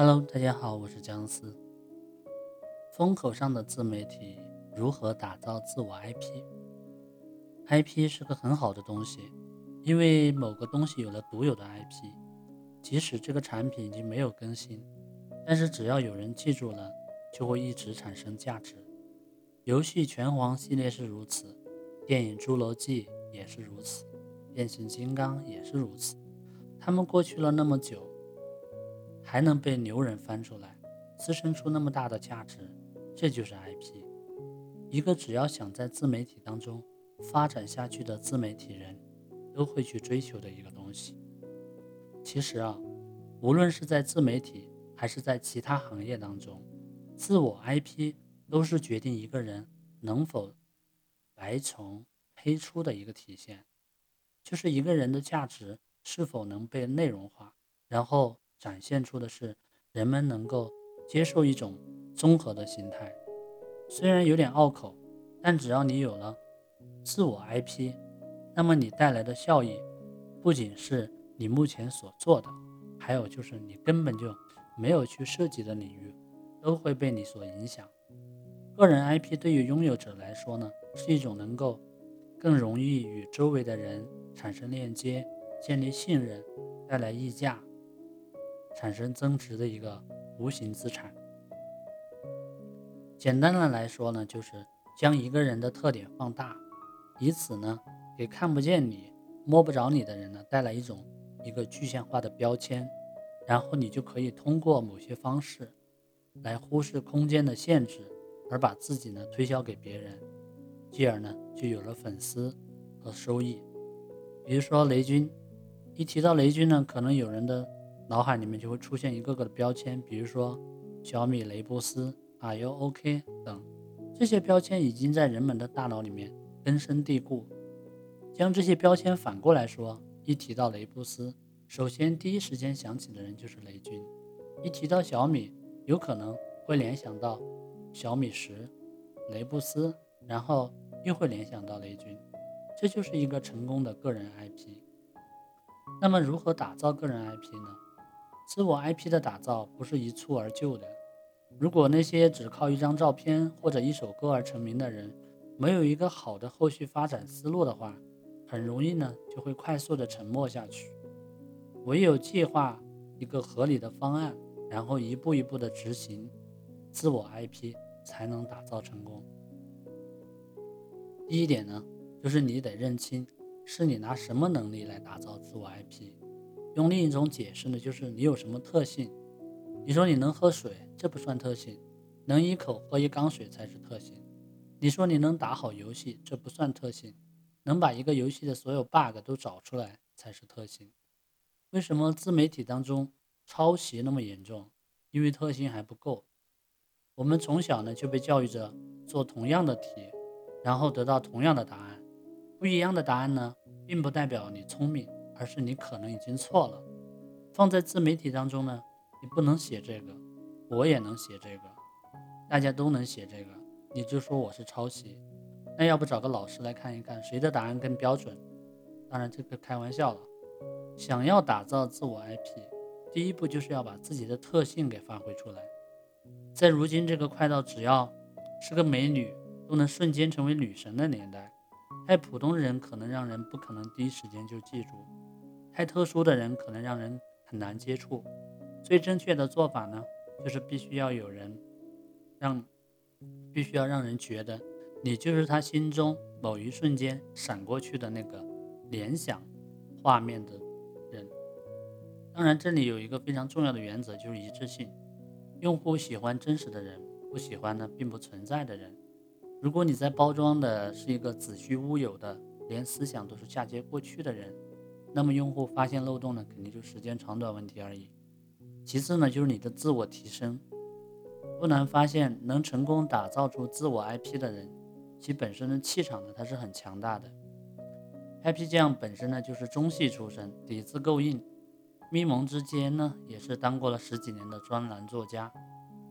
Hello，大家好，我是姜思。风口上的自媒体如何打造自我 IP？IP 是个很好的东西，因为某个东西有了独有的 IP，即使这个产品已经没有更新，但是只要有人记住了，就会一直产生价值。游戏拳皇系列是如此，电影侏罗纪也是如此，变形金刚也是如此。他们过去了那么久，还能被牛人翻出来，滋生出那么大的价值，这就是 IP。一个只要想在自媒体当中发展下去的自媒体人，都会去追求的一个东西。其实啊，无论是在自媒体还是在其他行业当中，自我 IP。都是决定一个人能否白从黑出的一个体现，就是一个人的价值是否能被内容化，然后展现出的是人们能够接受一种综合的心态。虽然有点拗口，但只要你有了自我 IP，那么你带来的效益不仅是你目前所做的，还有就是你根本就没有去涉及的领域，都会被你所影响。个人 IP 对于拥有者来说呢，是一种能够更容易与周围的人产生链接、建立信任、带来溢价、产生增值的一个无形资产。简单的来说呢，就是将一个人的特点放大，以此呢给看不见你、摸不着你的人呢带来一种一个具象化的标签，然后你就可以通过某些方式来忽视空间的限制。而把自己呢推销给别人，继而呢就有了粉丝和收益。比如说雷军，一提到雷军呢，可能有人的脑海里面就会出现一个个的标签，比如说小米雷布斯、Are you OK 等，这些标签已经在人们的大脑里面根深蒂固。将这些标签反过来说，一提到雷布斯，首先第一时间想起的人就是雷军；一提到小米，有可能会联想到。小米十、雷布斯，然后又会联想到雷军，这就是一个成功的个人 IP。那么，如何打造个人 IP 呢？自我 IP 的打造不是一蹴而就的。如果那些只靠一张照片或者一首歌而成名的人，没有一个好的后续发展思路的话，很容易呢就会快速的沉默下去。唯有计划一个合理的方案，然后一步一步的执行。自我 IP 才能打造成功。第一点呢，就是你得认清是你拿什么能力来打造自我 IP。用另一种解释呢，就是你有什么特性。你说你能喝水，这不算特性；能一口喝一缸水才是特性。你说你能打好游戏，这不算特性；能把一个游戏的所有 bug 都找出来才是特性。为什么自媒体当中抄袭那么严重？因为特性还不够。我们从小呢就被教育着做同样的题，然后得到同样的答案。不一样的答案呢，并不代表你聪明，而是你可能已经错了。放在自媒体当中呢，你不能写这个，我也能写这个，大家都能写这个，你就说我是抄袭。那要不找个老师来看一看，谁的答案更标准？当然这个开玩笑了。想要打造自我 IP，第一步就是要把自己的特性给发挥出来。在如今这个快到只要是个美女都能瞬间成为女神的年代，太普通人可能让人不可能第一时间就记住，太特殊的人可能让人很难接触。最正确的做法呢，就是必须要有人让，必须要让人觉得你就是他心中某一瞬间闪过去的那个联想画面的人。当然，这里有一个非常重要的原则，就是一致性。用户喜欢真实的人，不喜欢呢并不存在的人。如果你在包装的是一个子虚乌有的，连思想都是嫁接过去的人，那么用户发现漏洞呢，肯定就时间长短问题而已。其次呢，就是你的自我提升。不难发现，能成功打造出自我 IP 的人，其本身的气场呢，它是很强大的。IP 酱本身呢，就是中戏出身，底子够硬。咪蒙之间呢，也是当过了十几年的专栏作家，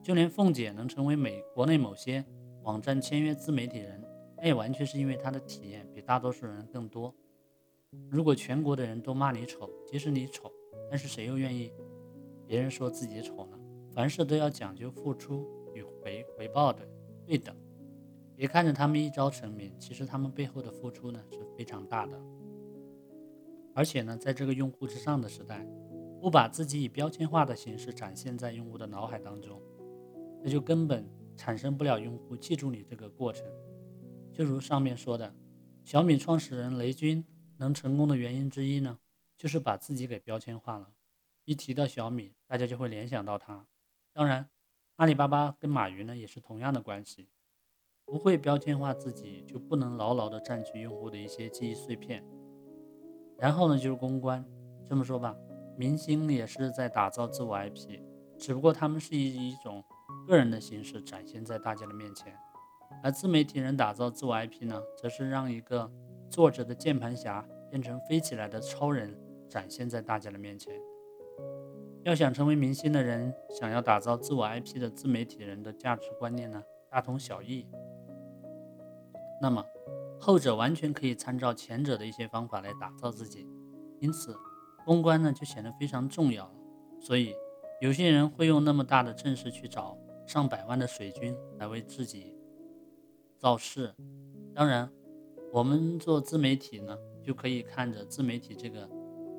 就连凤姐能成为美国内某些网站签约自媒体人，那也完全是因为她的体验比大多数人更多。如果全国的人都骂你丑，即使你丑，但是谁又愿意别人说自己丑呢？凡事都要讲究付出与回回报的对等。别看着他们一朝成名，其实他们背后的付出呢是非常大的。而且呢，在这个用户至上的时代，不把自己以标签化的形式展现在用户的脑海当中，那就根本产生不了用户记住你这个过程。就如上面说的，小米创始人雷军能成功的原因之一呢，就是把自己给标签化了。一提到小米，大家就会联想到它。当然，阿里巴巴跟马云呢也是同样的关系，不会标签化自己，就不能牢牢的占据用户的一些记忆碎片。然后呢，就是公关。这么说吧，明星也是在打造自我 IP，只不过他们是以一种个人的形式展现在大家的面前。而自媒体人打造自我 IP 呢，则是让一个作者的键盘侠变成飞起来的超人，展现在大家的面前。要想成为明星的人，想要打造自我 IP 的自媒体人的价值观念呢，大同小异。那么。后者完全可以参照前者的一些方法来打造自己，因此公关呢就显得非常重要。所以有些人会用那么大的阵势去找上百万的水军来为自己造势。当然，我们做自媒体呢，就可以看着自媒体这个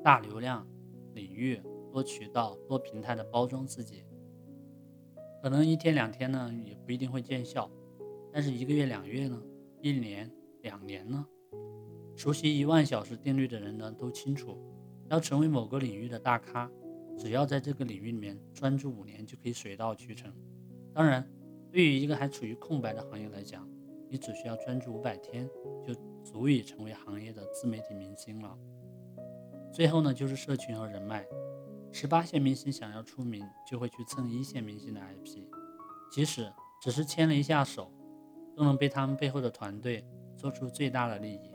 大流量领域、多渠道、多平台的包装自己。可能一天两天呢也不一定会见效，但是一个月、两月呢，一年。两年呢？熟悉一万小时定律的人呢都清楚，要成为某个领域的大咖，只要在这个领域里面专注五年就可以水到渠成。当然，对于一个还处于空白的行业来讲，你只需要专注五百天就足以成为行业的自媒体明星了。最后呢，就是社群和人脉。十八线明星想要出名，就会去蹭一线明星的 IP，即使只是牵了一下手，都能被他们背后的团队。做出最大的利益，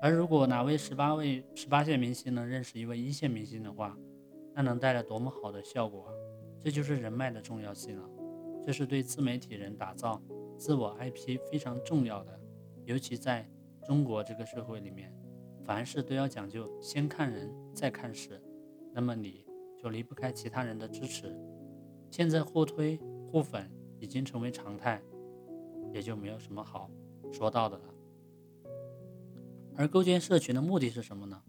而如果哪位十八位十八线明星能认识一位一线明星的话，那能带来多么好的效果啊！这就是人脉的重要性了，这是对自媒体人打造自我 IP 非常重要的。尤其在中国这个社会里面，凡事都要讲究先看人再看事，那么你就离不开其他人的支持。现在互推互粉已经成为常态，也就没有什么好说到的了。而构建社群的目的是什么呢？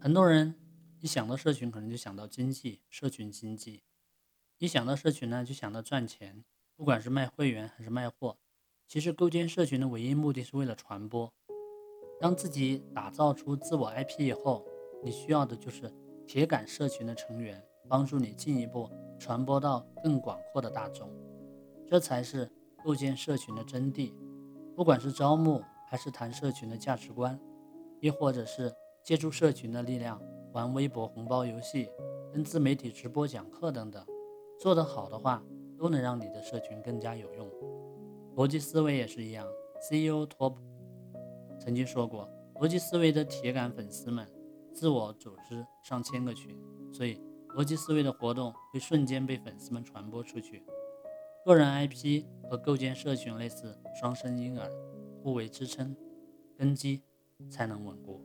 很多人一想到社群，可能就想到经济、社群经济。一想到社群呢，就想到赚钱，不管是卖会员还是卖货。其实构建社群的唯一目的是为了传播。当自己打造出自我 IP 以后，你需要的就是铁杆社群的成员，帮助你进一步传播到更广阔的大众。这才是构建社群的真谛。不管是招募还是谈社群的价值观。亦或者是借助社群的力量玩微博红包游戏、跟自媒体直播讲课等等，做得好的话，都能让你的社群更加有用。逻辑思维也是一样，CEO Top 曾经说过，逻辑思维的铁杆粉丝们自我组织上千个群，所以逻辑思维的活动会瞬间被粉丝们传播出去。个人 IP 和构建社群类似双生婴儿，互为支撑，根基。才能稳固。